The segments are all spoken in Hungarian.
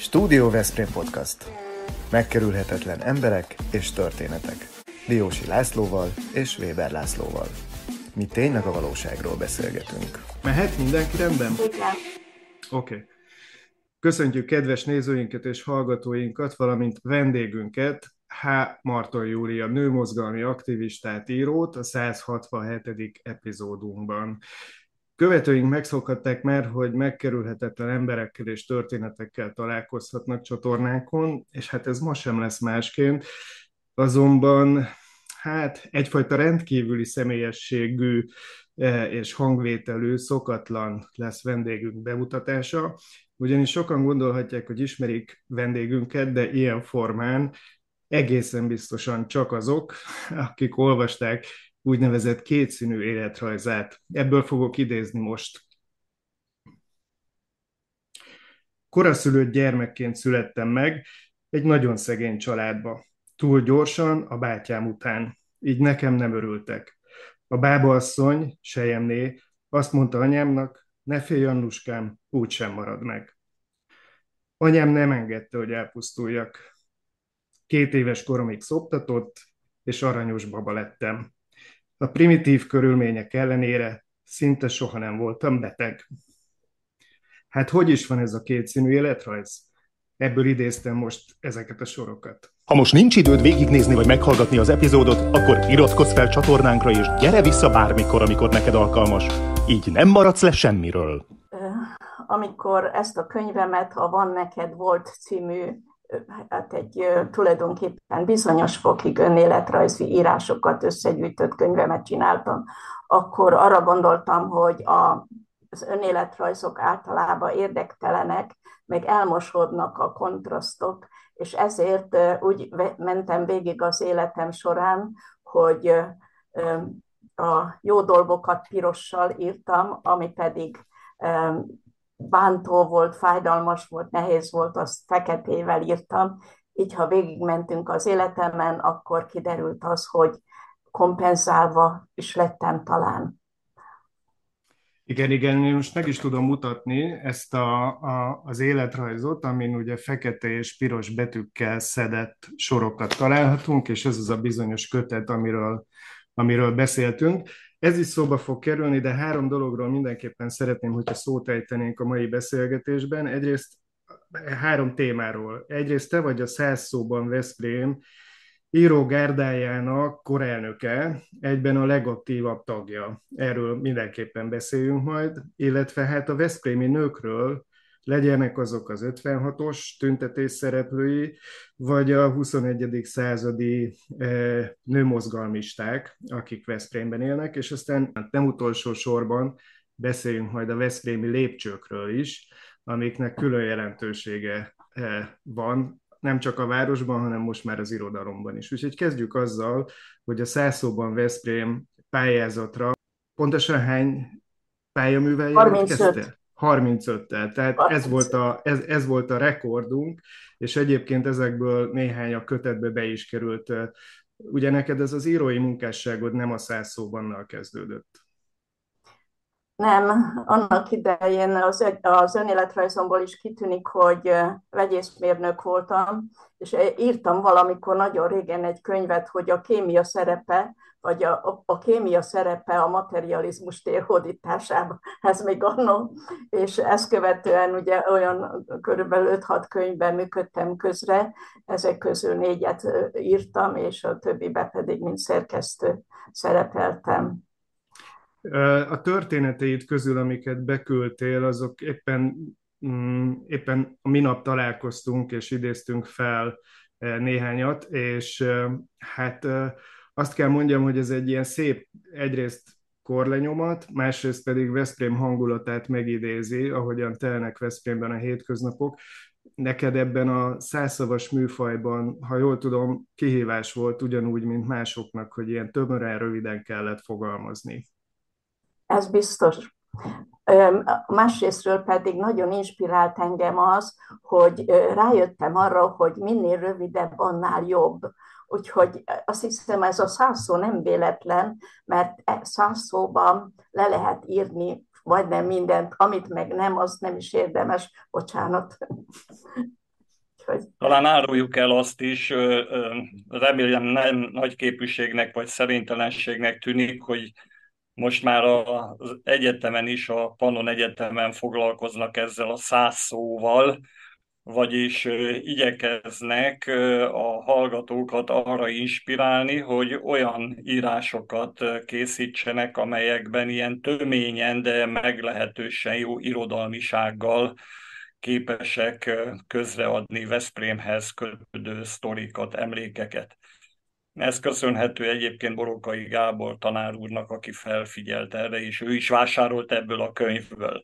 Stúdió Veszprém Podcast. Megkerülhetetlen emberek és történetek. Diósi Lászlóval és Weber Lászlóval. Mi tényleg a valóságról beszélgetünk. Mehet mindenki rendben? Oké. Okay. Köszöntjük kedves nézőinket és hallgatóinkat, valamint vendégünket, H. Marton Júlia, nőmozgalmi aktivistát, írót a 167. epizódunkban. Követőink megszokhatták már, hogy megkerülhetetlen emberekkel és történetekkel találkozhatnak csatornánkon, és hát ez ma sem lesz másként. Azonban hát egyfajta rendkívüli személyességű eh, és hangvételű, szokatlan lesz vendégünk bemutatása, ugyanis sokan gondolhatják, hogy ismerik vendégünket, de ilyen formán egészen biztosan csak azok, akik olvasták úgynevezett kétszínű életrajzát. Ebből fogok idézni most. Koraszülött gyermekként születtem meg egy nagyon szegény családba. Túl gyorsan a bátyám után. Így nekem nem örültek. A bábaasszony, sejemné, azt mondta anyámnak, ne félj, Annuskám, úgysem marad meg. Anyám nem engedte, hogy elpusztuljak. Két éves koromig szoptatott, és aranyos baba lettem. A primitív körülmények ellenére szinte soha nem voltam beteg. Hát hogy is van ez a kétszínű életrajz? Ebből idéztem most ezeket a sorokat. Ha most nincs időd végignézni vagy meghallgatni az epizódot, akkor iratkozz fel csatornánkra, és gyere vissza bármikor, amikor neked alkalmas. Így nem maradsz le semmiről. Amikor ezt a könyvemet, ha van neked volt című hát egy tulajdonképpen bizonyos fokig önéletrajzi írásokat összegyűjtött könyvemet csináltam, akkor arra gondoltam, hogy a, az önéletrajzok általában érdektelenek, meg elmosódnak a kontrasztok, és ezért úgy mentem végig az életem során, hogy a jó dolgokat pirossal írtam, ami pedig bántó volt, fájdalmas volt, nehéz volt, azt feketével írtam. Így, ha végigmentünk az életemen, akkor kiderült az, hogy kompenzálva is lettem talán. Igen, igen, én most meg is tudom mutatni ezt a, a, az életrajzot, amin ugye fekete és piros betűkkel szedett sorokat találhatunk, és ez az a bizonyos kötet, amiről, amiről beszéltünk. Ez is szóba fog kerülni, de három dologról mindenképpen szeretném, hogyha szót ejtenénk a mai beszélgetésben. Egyrészt három témáról. Egyrészt te vagy a száz szóban Veszprém író gárdájának korelnöke, egyben a legaktívabb tagja. Erről mindenképpen beszéljünk majd, illetve hát a Veszprémi nőkről legyenek azok az 56-os tüntetés szereplői, vagy a 21. századi eh, nőmozgalmisták, akik Veszprémben élnek, és aztán nem utolsó sorban beszéljünk majd a Veszprémi lépcsőkről is, amiknek külön jelentősége eh, van, nem csak a városban, hanem most már az irodalomban is. Úgyhogy kezdjük azzal, hogy a szászóban Veszprém pályázatra pontosan hány pályaművel jelentkezte? 35-tel. Tehát 35. Ez, volt a, ez, ez volt a rekordunk, és egyébként ezekből néhány a kötetbe be is került. Ugye neked ez az írói munkásságod nem a száz szóbannal kezdődött. Nem, annak idején az, az önéletrajzomból is kitűnik, hogy vegyészmérnök voltam, és írtam valamikor nagyon régen egy könyvet, hogy a kémia szerepe, vagy a, a kémia szerepe a materializmus térhódításában, ez még annó, és ezt követően ugye olyan körülbelül 5-6 könyvben működtem közre, ezek közül négyet írtam, és a többibe pedig mint szerkesztő szerepeltem. A történeteid közül, amiket beküldtél, azok éppen, mm, éppen a minap találkoztunk, és idéztünk fel néhányat, és hát azt kell mondjam, hogy ez egy ilyen szép, egyrészt korlenyomat, másrészt pedig Veszprém hangulatát megidézi, ahogyan telnek Veszprémben a hétköznapok. Neked ebben a százszavas műfajban, ha jól tudom, kihívás volt ugyanúgy, mint másoknak, hogy ilyen tömören, röviden kellett fogalmazni. Ez biztos. Másrésztről pedig nagyon inspirált engem az, hogy rájöttem arra, hogy minél rövidebb, annál jobb. Úgyhogy azt hiszem, ez a száz szó nem véletlen, mert e száz szóban le lehet írni majdnem mindent, amit meg nem, az nem is érdemes, bocsánat. Talán áruljuk el azt is, remélem nem nagy képűségnek vagy szerintelenségnek tűnik, hogy most már az egyetemen is, a Pannon Egyetemen foglalkoznak ezzel a száz szóval, vagyis igyekeznek a hallgatókat arra inspirálni, hogy olyan írásokat készítsenek, amelyekben ilyen töményen, de meglehetősen jó irodalmisággal képesek közreadni Veszprémhez kötődő sztorikat, emlékeket. Ez köszönhető egyébként Borokai Gábor tanár úrnak, aki felfigyelt erre, és ő is vásárolt ebből a könyvből.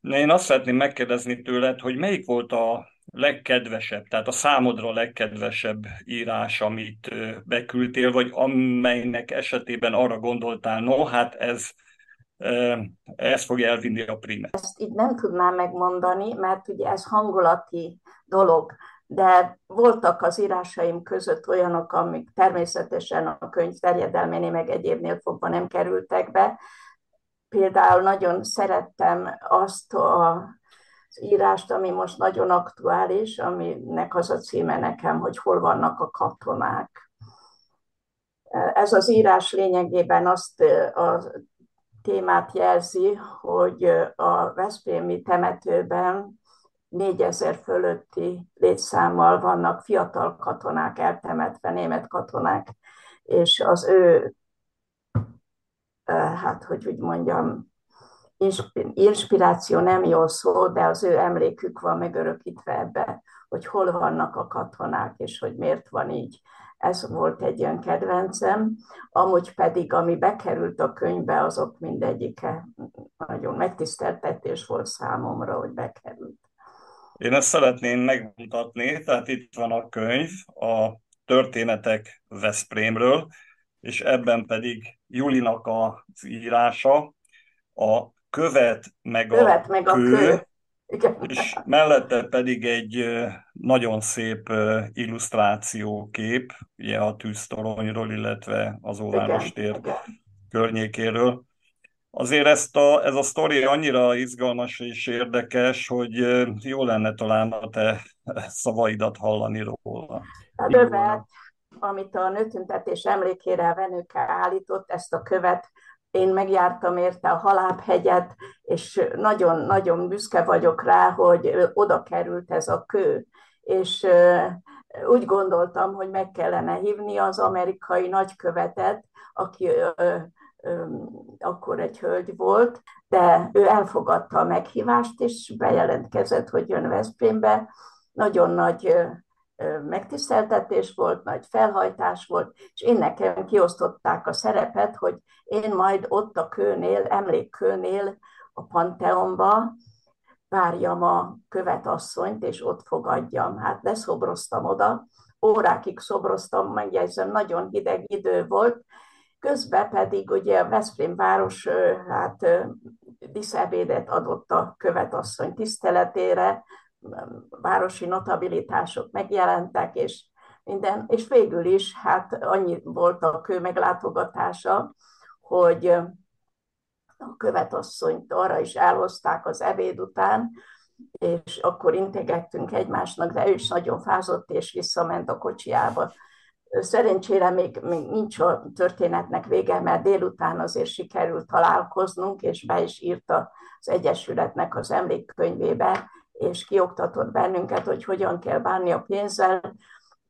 Én azt szeretném megkérdezni tőled, hogy melyik volt a legkedvesebb, tehát a számodra legkedvesebb írás, amit beküldtél, vagy amelynek esetében arra gondoltál, no, hát ez, ez fogja elvinni a primet. Ezt így nem tudnám megmondani, mert ugye ez hangulati dolog, de voltak az írásaim között olyanok, amik természetesen a könyv terjedelménél meg egyébnél fogva nem kerültek be. Például nagyon szerettem azt a írást, ami most nagyon aktuális, aminek az a címe nekem, hogy hol vannak a katonák. Ez az írás lényegében azt a témát jelzi, hogy a Veszprémi temetőben 4000 fölötti létszámmal vannak fiatal katonák eltemetve, német katonák, és az ő, hát hogy úgy mondjam, inspiráció nem jó szó, de az ő emlékük van megörökítve ebbe, hogy hol vannak a katonák, és hogy miért van így. Ez volt egy olyan kedvencem. Amúgy pedig, ami bekerült a könyvbe, azok mindegyike nagyon megtiszteltetés volt számomra, hogy bekerült. Én ezt szeretném megmutatni, tehát itt van a könyv, a történetek Veszprémről, és ebben pedig Julinak az írása, a követ meg követ a meg kő, a kő. Igen. és mellette pedig egy nagyon szép illusztrációkép, ugye a tűztoronyról, illetve az Óvárostér környékéről. Azért ezt a, ez a sztori annyira izgalmas és érdekes, hogy jó lenne talán a te szavaidat hallani róla. A követ, amit a nőtüntetés emlékére a Venőke állított, ezt a követ én megjártam érte a Halábhegyet, és nagyon-nagyon büszke vagyok rá, hogy oda került ez a kő. És úgy gondoltam, hogy meg kellene hívni az amerikai nagykövetet, aki akkor egy hölgy volt, de ő elfogadta a meghívást, és bejelentkezett, hogy jön Veszprémbe. Nagyon nagy megtiszteltetés volt, nagy felhajtás volt, és én nekem kiosztották a szerepet, hogy én majd ott a kőnél, emlékkőnél a Panteonba várjam a követasszonyt, és ott fogadjam. Hát leszobroztam oda, órákig szobroztam, megjegyzem, nagyon hideg idő volt, közben pedig ugye a Veszprém város hát diszebédet adott a követasszony tiszteletére, városi notabilitások megjelentek, és minden, és végül is hát annyi volt a kő meglátogatása, hogy a követasszonyt arra is elhozták az ebéd után, és akkor integettünk egymásnak, de ő is nagyon fázott, és visszament a kocsiába. Szerencsére még, még nincs a történetnek vége, mert délután azért sikerült találkoznunk, és be is írta az Egyesületnek az emlékkönyvébe, és kioktatott bennünket, hogy hogyan kell bánni a pénzzel.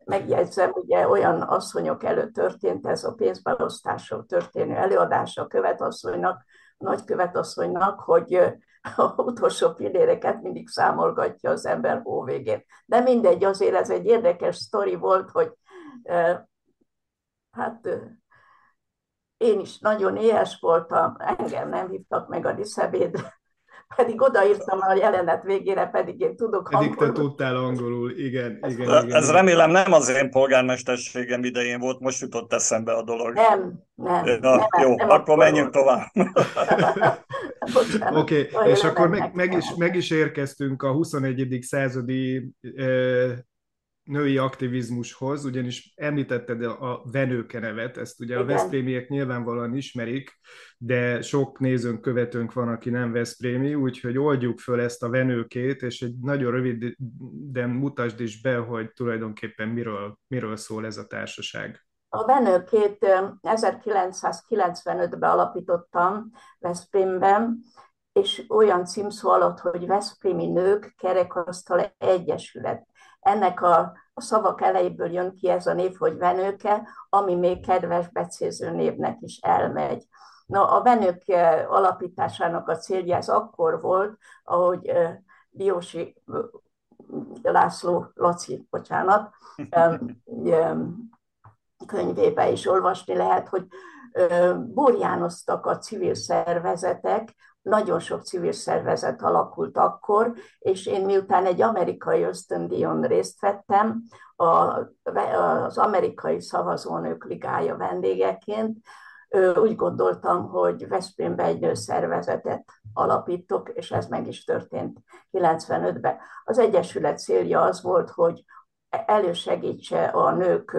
Megjegyzem, ugye olyan asszonyok előtt történt ez a pénzbeosztásról történő előadása a követasszonynak, nagykövetasszonynak, hogy a utolsó pilléreket mindig számolgatja az ember hó végén. De mindegy, azért ez egy érdekes sztori volt, hogy hát én is nagyon éhes voltam, engem nem hívtak meg a diszebédre, pedig odaírtam a jelenet végére, pedig én tudok pedig angolul. te tudtál angolul, igen, ez, igen, igen. Ez remélem nem az én polgármesterségem idején volt, most jutott eszembe a dolog. Nem, nem. Na, nem jó, nem akkor menjünk tovább. Oké, okay, és akkor meg, meg, is, meg is érkeztünk a 21. századi női aktivizmushoz, ugyanis említetted a Venőke nevet, ezt ugye Igen. a Veszprémiek nyilvánvalóan ismerik, de sok nézőnk, követőnk van, aki nem Veszprémi, úgyhogy oldjuk föl ezt a Venőkét, és egy nagyon röviden mutasd is be, hogy tulajdonképpen miről, miről szól ez a társaság. A Venőkét 1995-ben alapítottam Veszprémben, és olyan címszó alatt, hogy Veszprémi Nők Kerekasztal Egyesület ennek a, a szavak elejéből jön ki ez a név, hogy venőke, ami még kedves becéző névnek is elmegy. Na, a venőke alapításának a célja ez akkor volt, ahogy Diósi László, Laci, bocsánat, könyvébe is olvasni lehet, hogy burjánoztak a civil szervezetek, nagyon sok civil szervezet alakult akkor, és én miután egy amerikai ösztöndíjon részt vettem, az amerikai szavazónők ligája vendégeként, úgy gondoltam, hogy Veszprémbe egy nőszervezetet alapítok, és ez meg is történt 95-ben. Az Egyesület célja az volt, hogy elősegítse a nők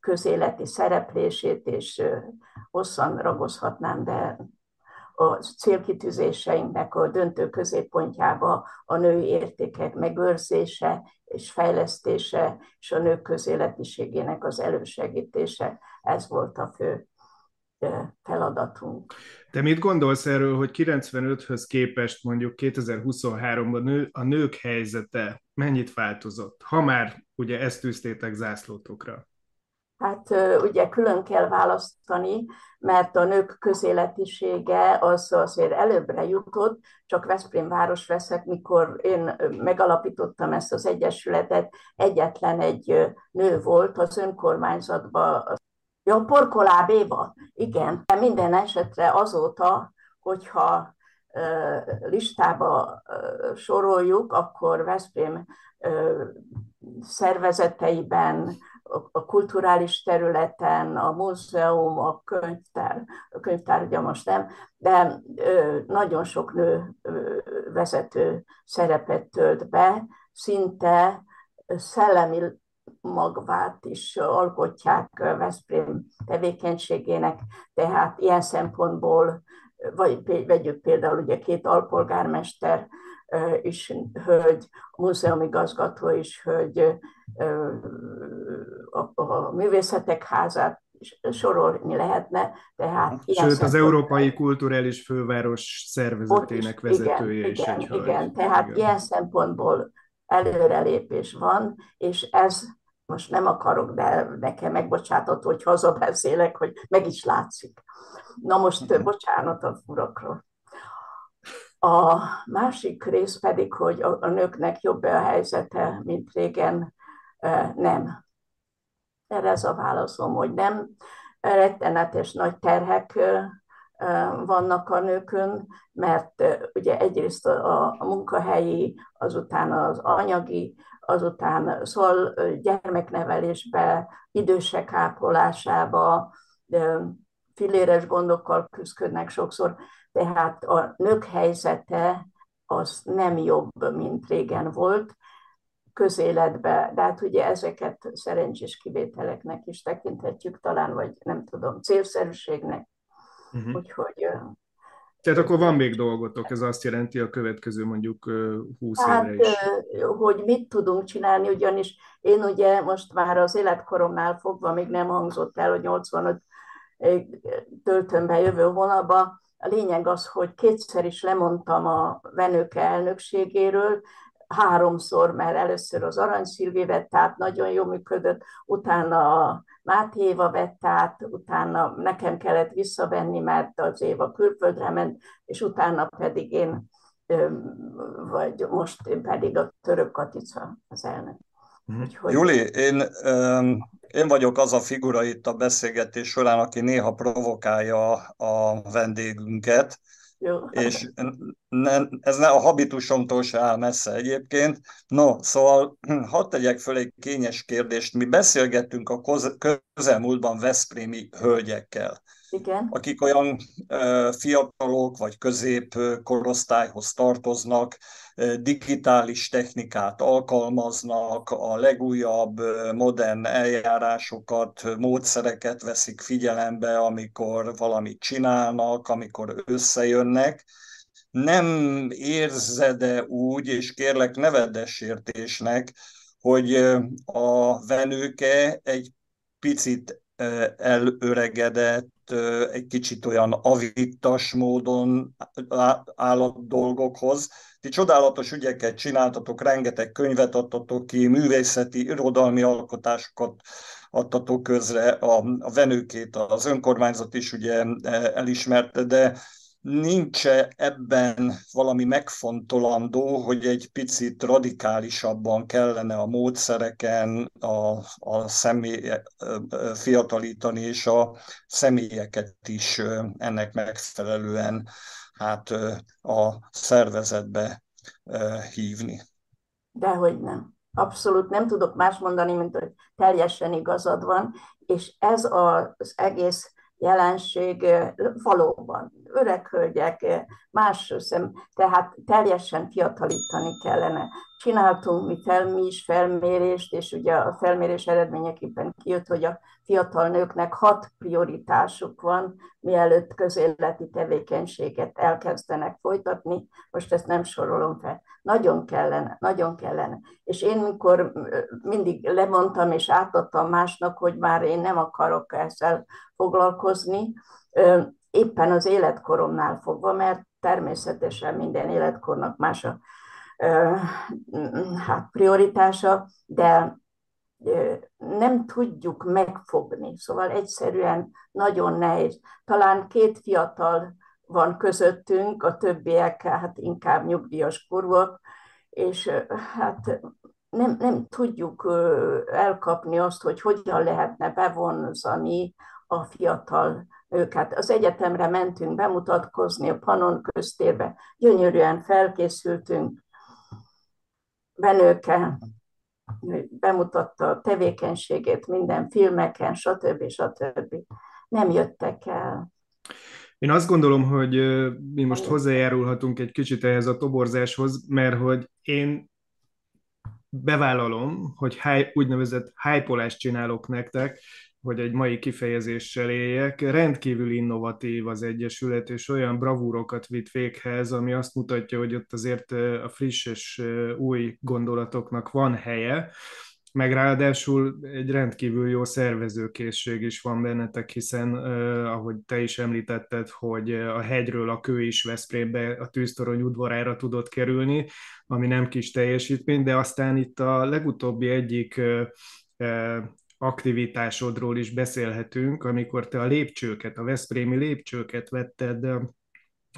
közéleti szereplését, és hosszan ragozhatnám, de a célkitűzéseinknek a döntő középpontjába a női értékek megőrzése és fejlesztése, és a nők közéletiségének az elősegítése. Ez volt a fő feladatunk. Te mit gondolsz erről, hogy 95-höz képest mondjuk 2023-ban nő, a nők helyzete mennyit változott, ha már ugye ezt tűztétek zászlótokra? Hát ugye külön kell választani, mert a nők közéletisége az azért előbbre jutott, csak Veszprém város veszek, mikor én megalapítottam ezt az egyesületet, egyetlen egy nő volt az önkormányzatban. Ja, Porkoláb Éva, igen. De minden esetre azóta, hogyha listába soroljuk, akkor Veszprém szervezeteiben, a kulturális területen, a múzeum, a könyvtár, a könyvtár ugye most nem, de nagyon sok nő vezető szerepet tölt be, szinte szellemi magvát is alkotják Veszprém tevékenységének, tehát ilyen szempontból, vagy vegyük például ugye két alpolgármester, is hölgy, a múzeumigazgató is hölgy, a, a művészetek házát sorolni lehetne. Tehát Sőt, az Európai Kulturális Főváros szervezetének is, vezetője igen, is igen, egy hölgy. Igen, tehát igen. ilyen szempontból előrelépés van, és ez most nem akarok, de nekem megbocsátott, hogy hazabeszélek, hogy meg is látszik. Na most bocsánat a furakról. A másik rész pedig, hogy a, nőknek jobb a helyzete, mint régen, nem. Erre ez a válaszom, hogy nem. Rettenetes nagy terhek vannak a nőkön, mert ugye egyrészt a, a munkahelyi, azután az anyagi, azután szól gyermeknevelésbe, idősek ápolásába, filéres gondokkal küzdködnek sokszor, tehát a nők helyzete az nem jobb, mint régen volt közéletbe, de hát ugye ezeket szerencsés kivételeknek is tekinthetjük talán, vagy nem tudom, célszerűségnek. Uh-huh. Úgyhogy tehát akkor van még dolgotok, ez azt jelenti a következő mondjuk 20 hát, évre is. hogy mit tudunk csinálni, ugyanis én ugye most már az életkoromnál fogva még nem hangzott el, hogy 85 töltöm be jövő hónapban, a lényeg az, hogy kétszer is lemondtam a Venőke elnökségéről, háromszor, mert először az Arany Szilvi vett át, nagyon jó működött, utána a Máté Éva vett át, utána nekem kellett visszavenni, mert az Éva külföldre ment, és utána pedig én, vagy most én pedig a török Katica az elnök. Mhm. Úgyhogy... Juli, én, én vagyok az a figura itt a beszélgetés során, aki néha provokálja a vendégünket, jó. és ne, ez ne a habitusomtól se áll messze egyébként. No, szóval hadd tegyek föl egy kényes kérdést. Mi beszélgettünk a közelmúltban Veszprémi hölgyekkel. Igen. akik olyan fiatalok vagy középkorosztályhoz tartoznak, digitális technikát alkalmaznak, a legújabb modern eljárásokat, módszereket veszik figyelembe, amikor valamit csinálnak, amikor összejönnek. Nem érzed-e úgy, és kérlek nevedesértésnek, hogy a venőke egy picit elöregedett, egy kicsit olyan avittas módon áll a dolgokhoz. Ti csodálatos ügyeket csináltatok, rengeteg könyvet adtatok ki, művészeti, irodalmi alkotásokat adtatok közre, a, a venőkét az önkormányzat is ugye elismerte, de nincs ebben valami megfontolandó, hogy egy picit radikálisabban kellene a módszereken a, a személy, fiatalítani, és a személyeket is ennek megfelelően hát a szervezetbe hívni? Dehogy nem. Abszolút nem tudok más mondani, mint hogy teljesen igazad van, és ez az egész jelenség valóban öreg hölgyek, más szem, tehát teljesen fiatalítani kellene. Csináltunk mi, fel, mi is felmérést, és ugye a felmérés eredményeképpen kijött, hogy a fiatal nőknek hat prioritásuk van, mielőtt közéleti tevékenységet elkezdenek folytatni. Most ezt nem sorolom fel. Nagyon kellene, nagyon kellene. És én mikor mindig lemondtam és átadtam másnak, hogy már én nem akarok ezzel foglalkozni, éppen az életkoromnál fogva, mert természetesen minden életkornak más a hát prioritása, de nem tudjuk megfogni, szóval egyszerűen nagyon nehéz. Talán két fiatal van közöttünk, a többiek hát inkább nyugdíjas kurvok, és hát nem, nem tudjuk elkapni azt, hogy hogyan lehetne bevonzani a fiatal őket. Az egyetemre mentünk bemutatkozni a Panon köztérbe, gyönyörűen felkészültünk, Benőke bemutatta a tevékenységét minden filmeken, stb. stb. Nem jöttek el. Én azt gondolom, hogy mi most hozzájárulhatunk egy kicsit ehhez a toborzáshoz, mert hogy én bevállalom, hogy high, úgynevezett hype csinálok nektek, hogy egy mai kifejezéssel éljek. Rendkívül innovatív az Egyesület, és olyan bravúrokat vitt véghez, ami azt mutatja, hogy ott azért a friss és új gondolatoknak van helye, meg ráadásul egy rendkívül jó szervezőkészség is van bennetek, hiszen ahogy te is említetted, hogy a hegyről a kő is Veszprémbe a tűztorony udvarára tudott kerülni, ami nem kis teljesítmény, de aztán itt a legutóbbi egyik aktivitásodról is beszélhetünk, amikor te a lépcsőket, a Veszprémi lépcsőket vetted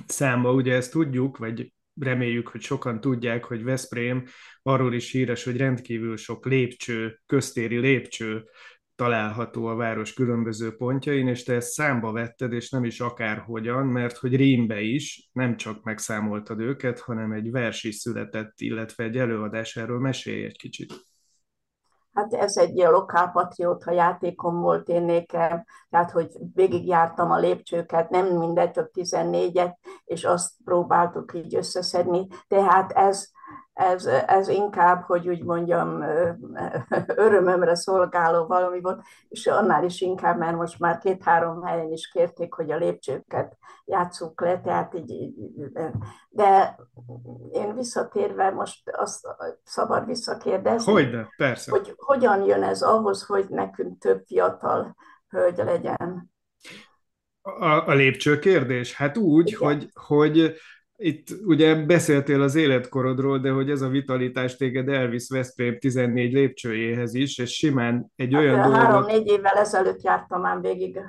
számba, ugye ezt tudjuk, vagy reméljük, hogy sokan tudják, hogy Veszprém arról is híres, hogy rendkívül sok lépcső, köztéri lépcső található a város különböző pontjain, és te ezt számba vetted, és nem is akárhogyan, mert hogy Rímbe is nem csak megszámoltad őket, hanem egy vers is született, illetve egy előadás, erről mesélj egy kicsit. Hát ez egy lokálpatrióta játékom volt én nékem, tehát hogy végigjártam a lépcsőket, nem mindegy, csak 14-et, és azt próbáltuk így összeszedni. Tehát ez, ez, ez inkább, hogy úgy mondjam, örömömre szolgáló valami volt, és annál is inkább, mert most már két-három helyen is kérték, hogy a lépcsőket játsszuk le, tehát így, de én visszatérve most azt szabad visszakérdezni. Hogyne, persze. Hogy hogyan jön ez ahhoz, hogy nekünk több fiatal hölgy legyen? A, a lépcső kérdés? Hát úgy, hogy, hogy itt ugye beszéltél az életkorodról, de hogy ez a vitalitás téged elvisz Veszprém 14 lépcsőjéhez is, és simán egy hát olyan dolgot... Három-négy évvel ezelőtt jártam már végig.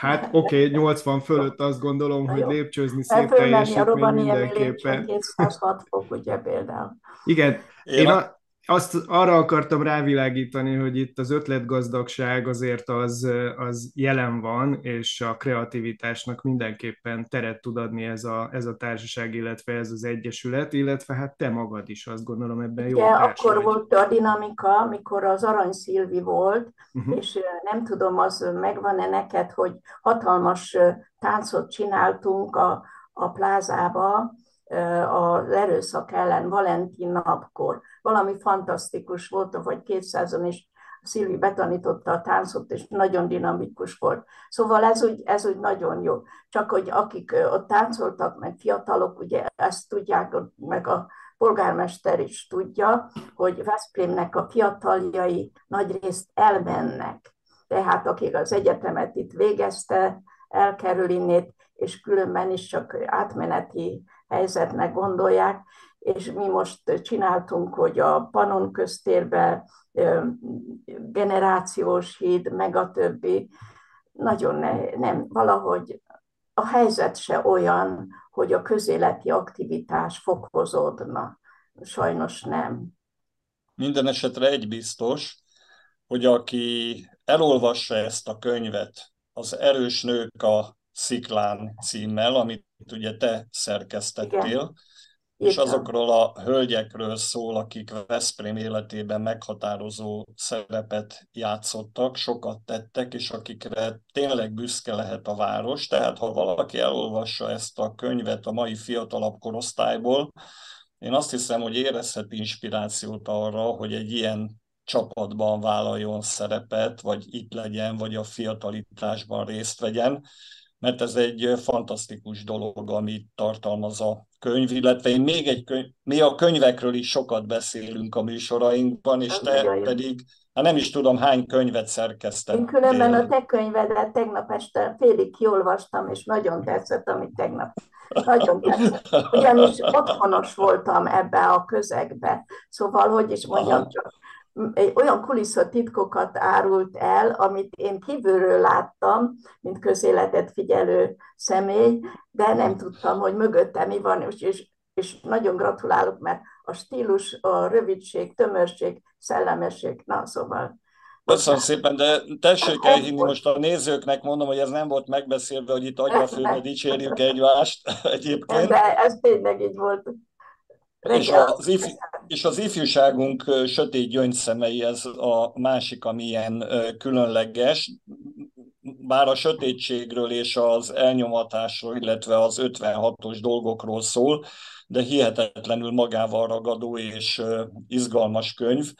Hát oké, okay, 80 fölött azt gondolom, Na hogy jó. lépcsőzni szép teljesítmény mindenképpen. 206 fok, ugye például. Igen, én, a, azt arra akartam rávilágítani, hogy itt az ötletgazdagság azért az, az jelen van, és a kreativitásnak mindenképpen teret tud adni ez a, ez a társaság, illetve ez az egyesület, illetve hát te magad is azt gondolom ebben jó. akkor vagy. volt a dinamika, mikor az Arany Szilvi volt, uh-huh. és nem tudom, az megvan-e neked, hogy hatalmas táncot csináltunk a, a plázába, az erőszak ellen Valentin napkor. Valami fantasztikus volt, vagy 200-on is Szilvi betanította a táncot, és nagyon dinamikus volt. Szóval ez úgy, ez úgy nagyon jó. Csak hogy akik ott táncoltak, meg fiatalok, ugye ezt tudják, meg a polgármester is tudja, hogy Veszprémnek a fiataljai nagyrészt elmennek. Tehát akik az egyetemet itt végezte, elkerül innét, és különben is csak átmeneti helyzetnek gondolják, és mi most csináltunk, hogy a Panon köztérbe generációs híd, meg a többi, nagyon ne, nem, valahogy a helyzet se olyan, hogy a közéleti aktivitás fokozódna. Sajnos nem. Minden esetre egy biztos, hogy aki elolvassa ezt a könyvet, az Erős nők a sziklán címmel, amit ugye te szerkesztettél, Igen. és azokról a hölgyekről szól, akik Veszprém életében meghatározó szerepet játszottak, sokat tettek, és akikre tényleg büszke lehet a város. Tehát ha valaki elolvassa ezt a könyvet a mai fiatalabb korosztályból, én azt hiszem, hogy érezhet inspirációt arra, hogy egy ilyen csapatban vállaljon szerepet, vagy itt legyen, vagy a fiatalításban részt vegyen mert ez egy fantasztikus dolog, amit tartalmaz a könyv, illetve én még egy könyv, mi a könyvekről is sokat beszélünk a műsorainkban, és te pedig, hát nem is tudom, hány könyvet szerkeztettél. Én különben a te könyvedet tegnap este félig kiolvastam, és nagyon tetszett, amit tegnap nagyon tetszett. Ugyanis otthonos voltam ebbe a közegbe. Szóval, hogy is mondjam, csak olyan kulisszatitkokat árult el, amit én kívülről láttam, mint közéletet figyelő személy, de nem tudtam, hogy mögötte mi van, és, és nagyon gratulálok, mert a stílus, a rövidség, tömörség, szellemesség, na szóval Köszönöm szépen, de tessék elhinni, most a nézőknek mondom, hogy ez nem volt megbeszélve, hogy itt agyafőbe dicsérjük egymást egyébként. De ez tényleg így volt. És az, ifj, és az ifjúságunk sötét gyöngyszemei, ez a másik, ami ilyen különleges, bár a sötétségről és az elnyomatásról, illetve az 56-os dolgokról szól, de hihetetlenül magával ragadó és izgalmas könyv.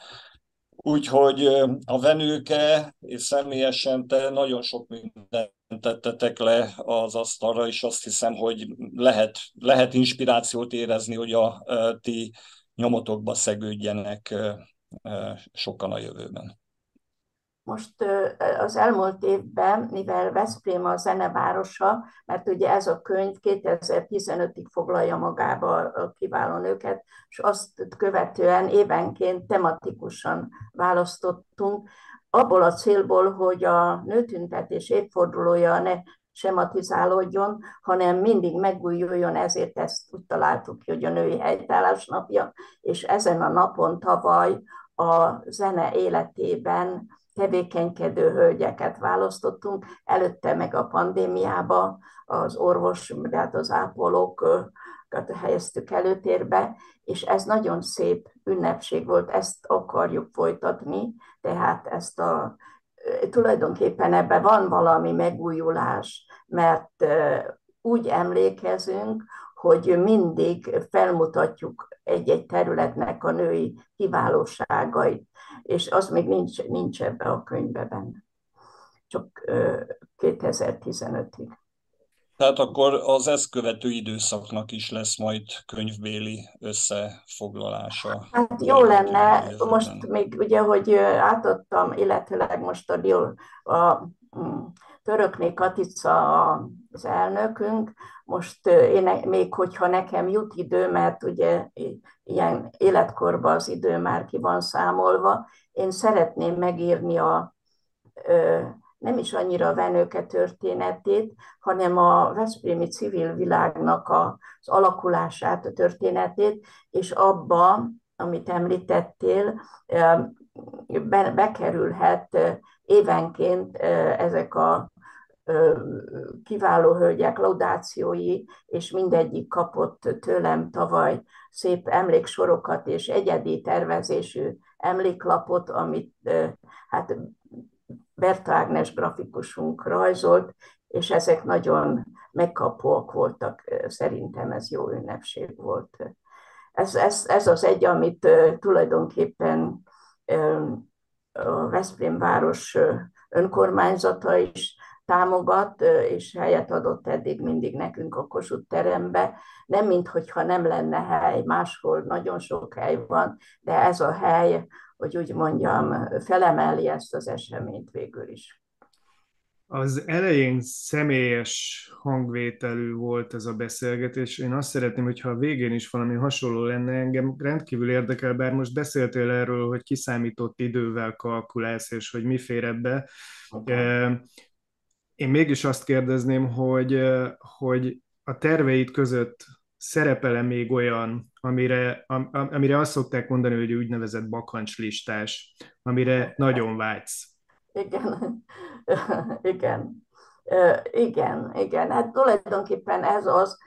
Úgyhogy a venőke és személyesen te nagyon sok mindent tettetek le az asztalra, és azt hiszem, hogy lehet, lehet inspirációt érezni, hogy a, ti nyomotokba szegődjenek sokan a jövőben. Most az elmúlt évben, mivel Veszprém a zenevárosa, mert ugye ez a könyv 2015-ig foglalja magába a kiváló nőket, és azt követően évenként tematikusan választottunk, abból a célból, hogy a nőtüntetés évfordulója ne sematizálódjon, hanem mindig megújuljon, ezért ezt úgy találtuk hogy a női helytállás napja, és ezen a napon tavaly a zene életében tevékenykedő hölgyeket választottunk, előtte meg a pandémiába az orvos, tehát az ápolókat helyeztük előtérbe, és ez nagyon szép ünnepség volt, ezt akarjuk folytatni, tehát ezt a tulajdonképpen ebben van valami megújulás, mert úgy emlékezünk, hogy mindig felmutatjuk egy-egy területnek a női kiválóságait, és az még nincs, nincs ebbe a könyvben, csak 2015-ig. Tehát akkor az ezt követő időszaknak is lesz majd könyvbéli összefoglalása. Hát jó lenne, most még ugye, hogy átadtam, illetőleg most a, a mm, Törökné Katica az elnökünk, most én még, hogyha nekem jut idő, mert ugye ilyen életkorban az idő már ki van számolva, én szeretném megírni a nem is annyira a Venőke történetét, hanem a Veszprémi civil világnak az alakulását, a történetét, és abba amit említettél, bekerülhet évenként ezek a kiváló hölgyek laudációi, és mindegyik kapott tőlem tavaly szép emléksorokat és egyedi tervezésű emléklapot, amit hát Berta Ágnes grafikusunk rajzolt, és ezek nagyon megkapóak voltak, szerintem ez jó ünnepség volt. Ez, ez, ez az egy, amit tulajdonképpen a Veszprém város önkormányzata is támogat, és helyet adott eddig mindig nekünk a Kossuth terembe. Nem, minthogyha nem lenne hely, máshol nagyon sok hely van, de ez a hely, hogy úgy mondjam, felemeli ezt az eseményt végül is. Az elején személyes hangvételű volt ez a beszélgetés. Én azt szeretném, hogyha a végén is valami hasonló lenne. Engem rendkívül érdekel, bár most beszéltél erről, hogy kiszámított idővel kalkulálsz, és hogy mi fér ebbe. Okay. Én mégis azt kérdezném, hogy, hogy a terveid között szerepele még olyan, amire, am, amire azt szokták mondani, hogy úgynevezett bakancslistás, amire nagyon vágysz. Igen, igen. Igen, igen. Hát tulajdonképpen ez az,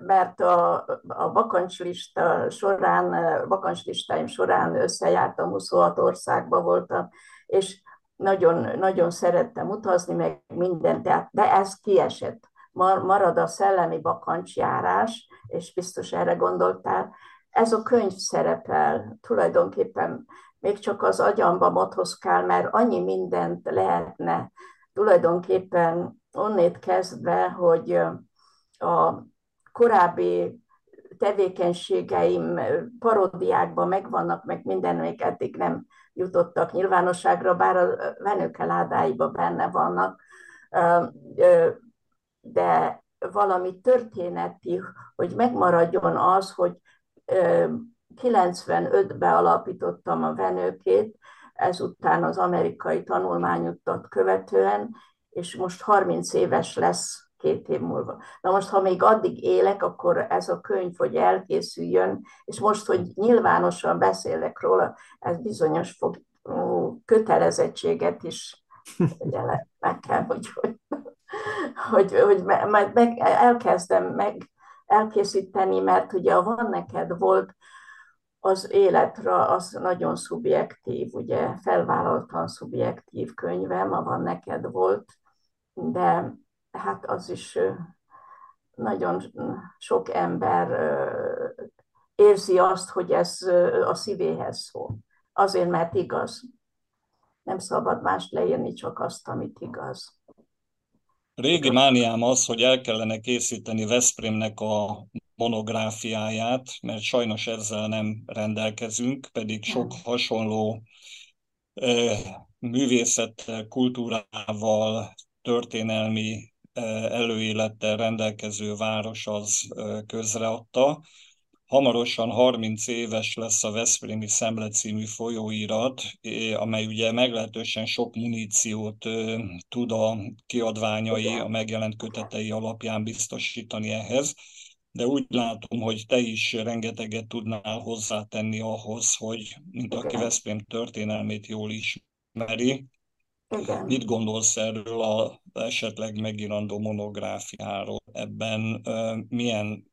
mert a, a bakancslista során, bakancslistáim során összejártam, 26 országba voltam, és nagyon, nagyon szerettem utazni, meg mindent, de ez kiesett. Marad a szellemi bakancsjárás, és biztos erre gondoltál. Ez a könyv szerepel tulajdonképpen még csak az agyamba motoszkál, mert annyi mindent lehetne tulajdonképpen onnét kezdve, hogy a korábbi tevékenységeim paródiákban megvannak, meg minden még eddig nem jutottak nyilvánosságra, bár a venőke ládáiba benne vannak, de valami történeti, hogy megmaradjon az, hogy 95-ben alapítottam a venőkét, ezután az amerikai tanulmányutat követően, és most 30 éves lesz két év múlva. Na most, ha még addig élek, akkor ez a könyv, hogy elkészüljön, és most, hogy nyilvánosan beszélek róla, ez bizonyos fog, kötelezettséget is meg kell, hogy, hogy, hogy, majd meg, elkezdem meg elkészíteni, mert ugye a van neked volt az életre, az nagyon szubjektív, ugye felvállaltan szubjektív könyvem, a van neked volt, de hát az is nagyon sok ember érzi azt, hogy ez a szívéhez szól. Azért, mert igaz. Nem szabad mást leírni, csak azt, amit igaz. Régi mániám az, hogy el kellene készíteni Veszprémnek a monográfiáját, mert sajnos ezzel nem rendelkezünk, pedig sok hasonló művészettel, kultúrával, történelmi előélettel rendelkező város az közreadta. Hamarosan 30 éves lesz a Veszprémi Szemle című folyóirat, amely ugye meglehetősen sok muníciót tud a kiadványai, a megjelent kötetei alapján biztosítani ehhez. De úgy látom, hogy te is rengeteget tudnál hozzátenni ahhoz, hogy mint aki Veszprém történelmét jól ismeri, igen. Mit gondolsz erről a esetleg megírandó monográfiáról? Ebben milyen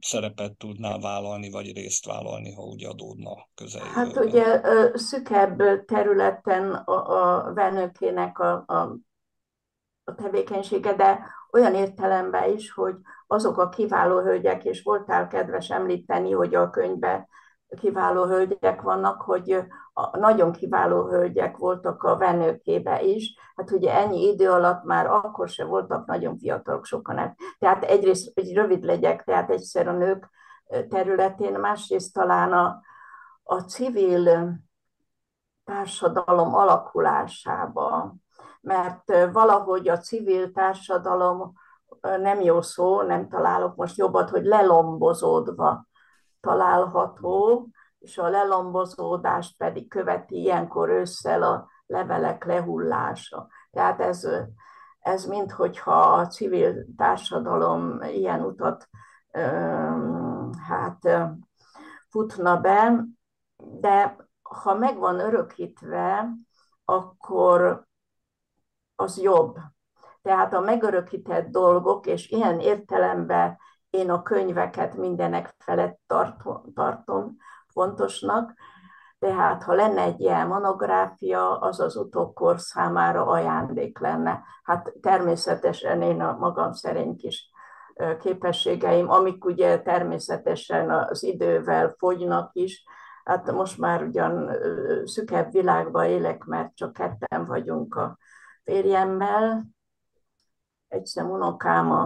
szerepet tudnál vállalni, vagy részt vállalni, ha úgy adódna közeljövőben? Hát ugye szükebb területen a, a Vernőkének a, a, a tevékenysége, de olyan értelemben is, hogy azok a kiváló hölgyek, és voltál kedves említeni, hogy a könyvben kiváló hölgyek vannak, hogy nagyon kiváló hölgyek voltak a venőkébe is. Hát ugye ennyi idő alatt már akkor se voltak nagyon fiatalok sokan. Tehát egyrészt, hogy rövid legyek, tehát egyszer a nők területén, másrészt talán a, a civil társadalom alakulásába, mert valahogy a civil társadalom nem jó szó, nem találok most jobbat, hogy lelombozódva található, és a lelombozódást pedig követi ilyenkor ősszel a levelek lehullása. Tehát ez, ez minthogyha a civil társadalom ilyen utat hát futna be, de ha meg van örökítve, akkor az jobb. Tehát a megörökített dolgok, és ilyen értelemben én a könyveket mindenek felett tartom, fontosnak, tehát ha lenne egy ilyen monográfia, az az utókor számára ajándék lenne. Hát természetesen én a magam szerint is képességeim, amik ugye természetesen az idővel fogynak is, hát most már ugyan szükebb világban élek, mert csak ketten vagyunk a férjemmel, egy szem unokáma,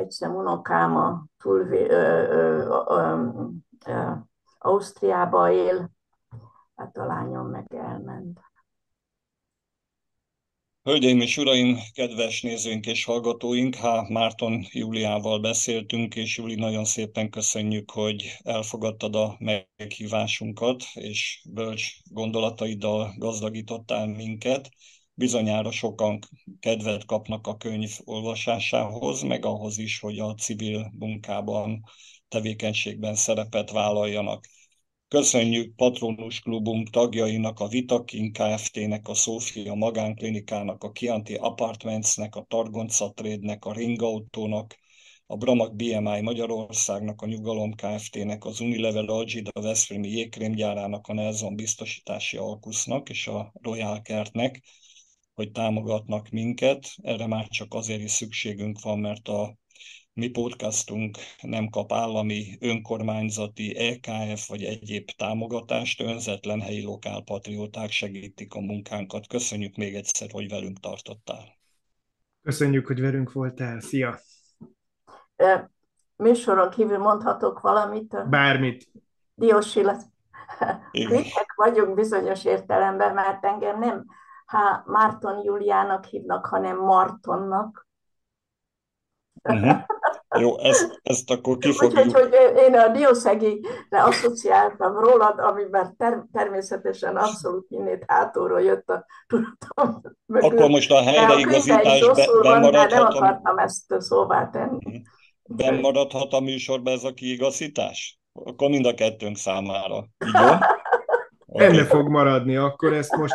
egy szem unokáma túl, ö, ö, ö, ö, Ausztriába él, hát a lányom meg elment. Hölgyeim és uraim, kedves nézőink és hallgatóink, hát Márton Júliával beszéltünk, és Júli, nagyon szépen köszönjük, hogy elfogadtad a meghívásunkat, és bölcs gondolataiddal gazdagítottál minket. Bizonyára sokan kedvet kapnak a könyv olvasásához, meg ahhoz is, hogy a civil munkában, tevékenységben szerepet vállaljanak. Köszönjük Patronus Klubunk tagjainak, a Vitakin Kft-nek, a Sofia Magánklinikának, a Kianti Apartmentsnek, a Targonca Trade-nek, a Ring Autónak, a Bramak BMI Magyarországnak, a Nyugalom Kft-nek, az Unilevel Algida Veszprémi jégkrémgyárának, a Nelson Biztosítási Alkusznak és a Royal Kertnek, hogy támogatnak minket. Erre már csak azért is szükségünk van, mert a mi podcastunk nem kap állami, önkormányzati, EKF vagy egyéb támogatást, önzetlen helyi lokálpatrióták segítik a munkánkat. Köszönjük még egyszer, hogy velünk tartottál. Köszönjük, hogy velünk voltál. Szia! Műsoron kívül mondhatok valamit? Bármit. Diósi Kritek vagyunk bizonyos értelemben, mert engem nem Há, Márton Júliának hívnak, hanem Martonnak. Uh-huh. Jó, ezt, ezt akkor ki fogjuk. Úgyhogy hogy én a Diószegire asszociáltam rólad, amiben ter- természetesen abszolút innét hátulról jött a tudatom. Akkor most a helyreigazítás be, bemaradhat. Nem akartam ezt szóvá tenni. Mhm. Bemaradhat a műsorban ez a kiigazítás? Akkor mind a kettőnk számára. Így jó? Enne fog maradni, akkor ezt most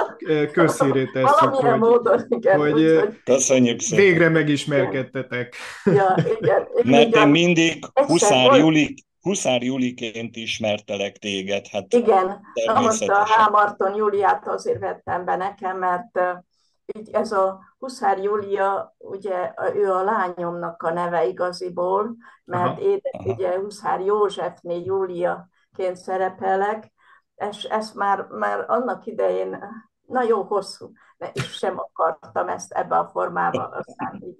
közszírét tesszük, hogy, módon, igen, hogy úgy, Köszönjük szépen. végre megismerkedtetek. Ja, igen, Mert én mindig Huszár, Júli, Huszár Júliként ismertelek téged. Hát igen, na most a Hámarton Júliát azért vettem be nekem, mert így ez a Huszár Júlia, ugye ő a lányomnak a neve igaziból, mert én ugye Huszár Józsefné Júliaként szerepelek, és ezt már, már annak idején, na jó, hosszú, de és sem akartam ezt ebbe a formába, aztán így.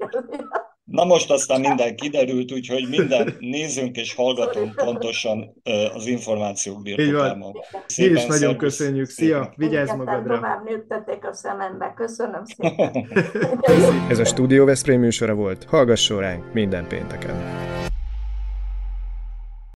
Na most aztán minden kiderült, úgyhogy minden nézünk és hallgatunk pontosan az információk birtokában. Mi is nagyon szervusz. köszönjük. Szia, vigyázz magadra. Tovább nőttetek a szemembe. Köszönöm szépen. Ez a Stúdió Veszprém műsora volt. Hallgasson ránk minden pénteken.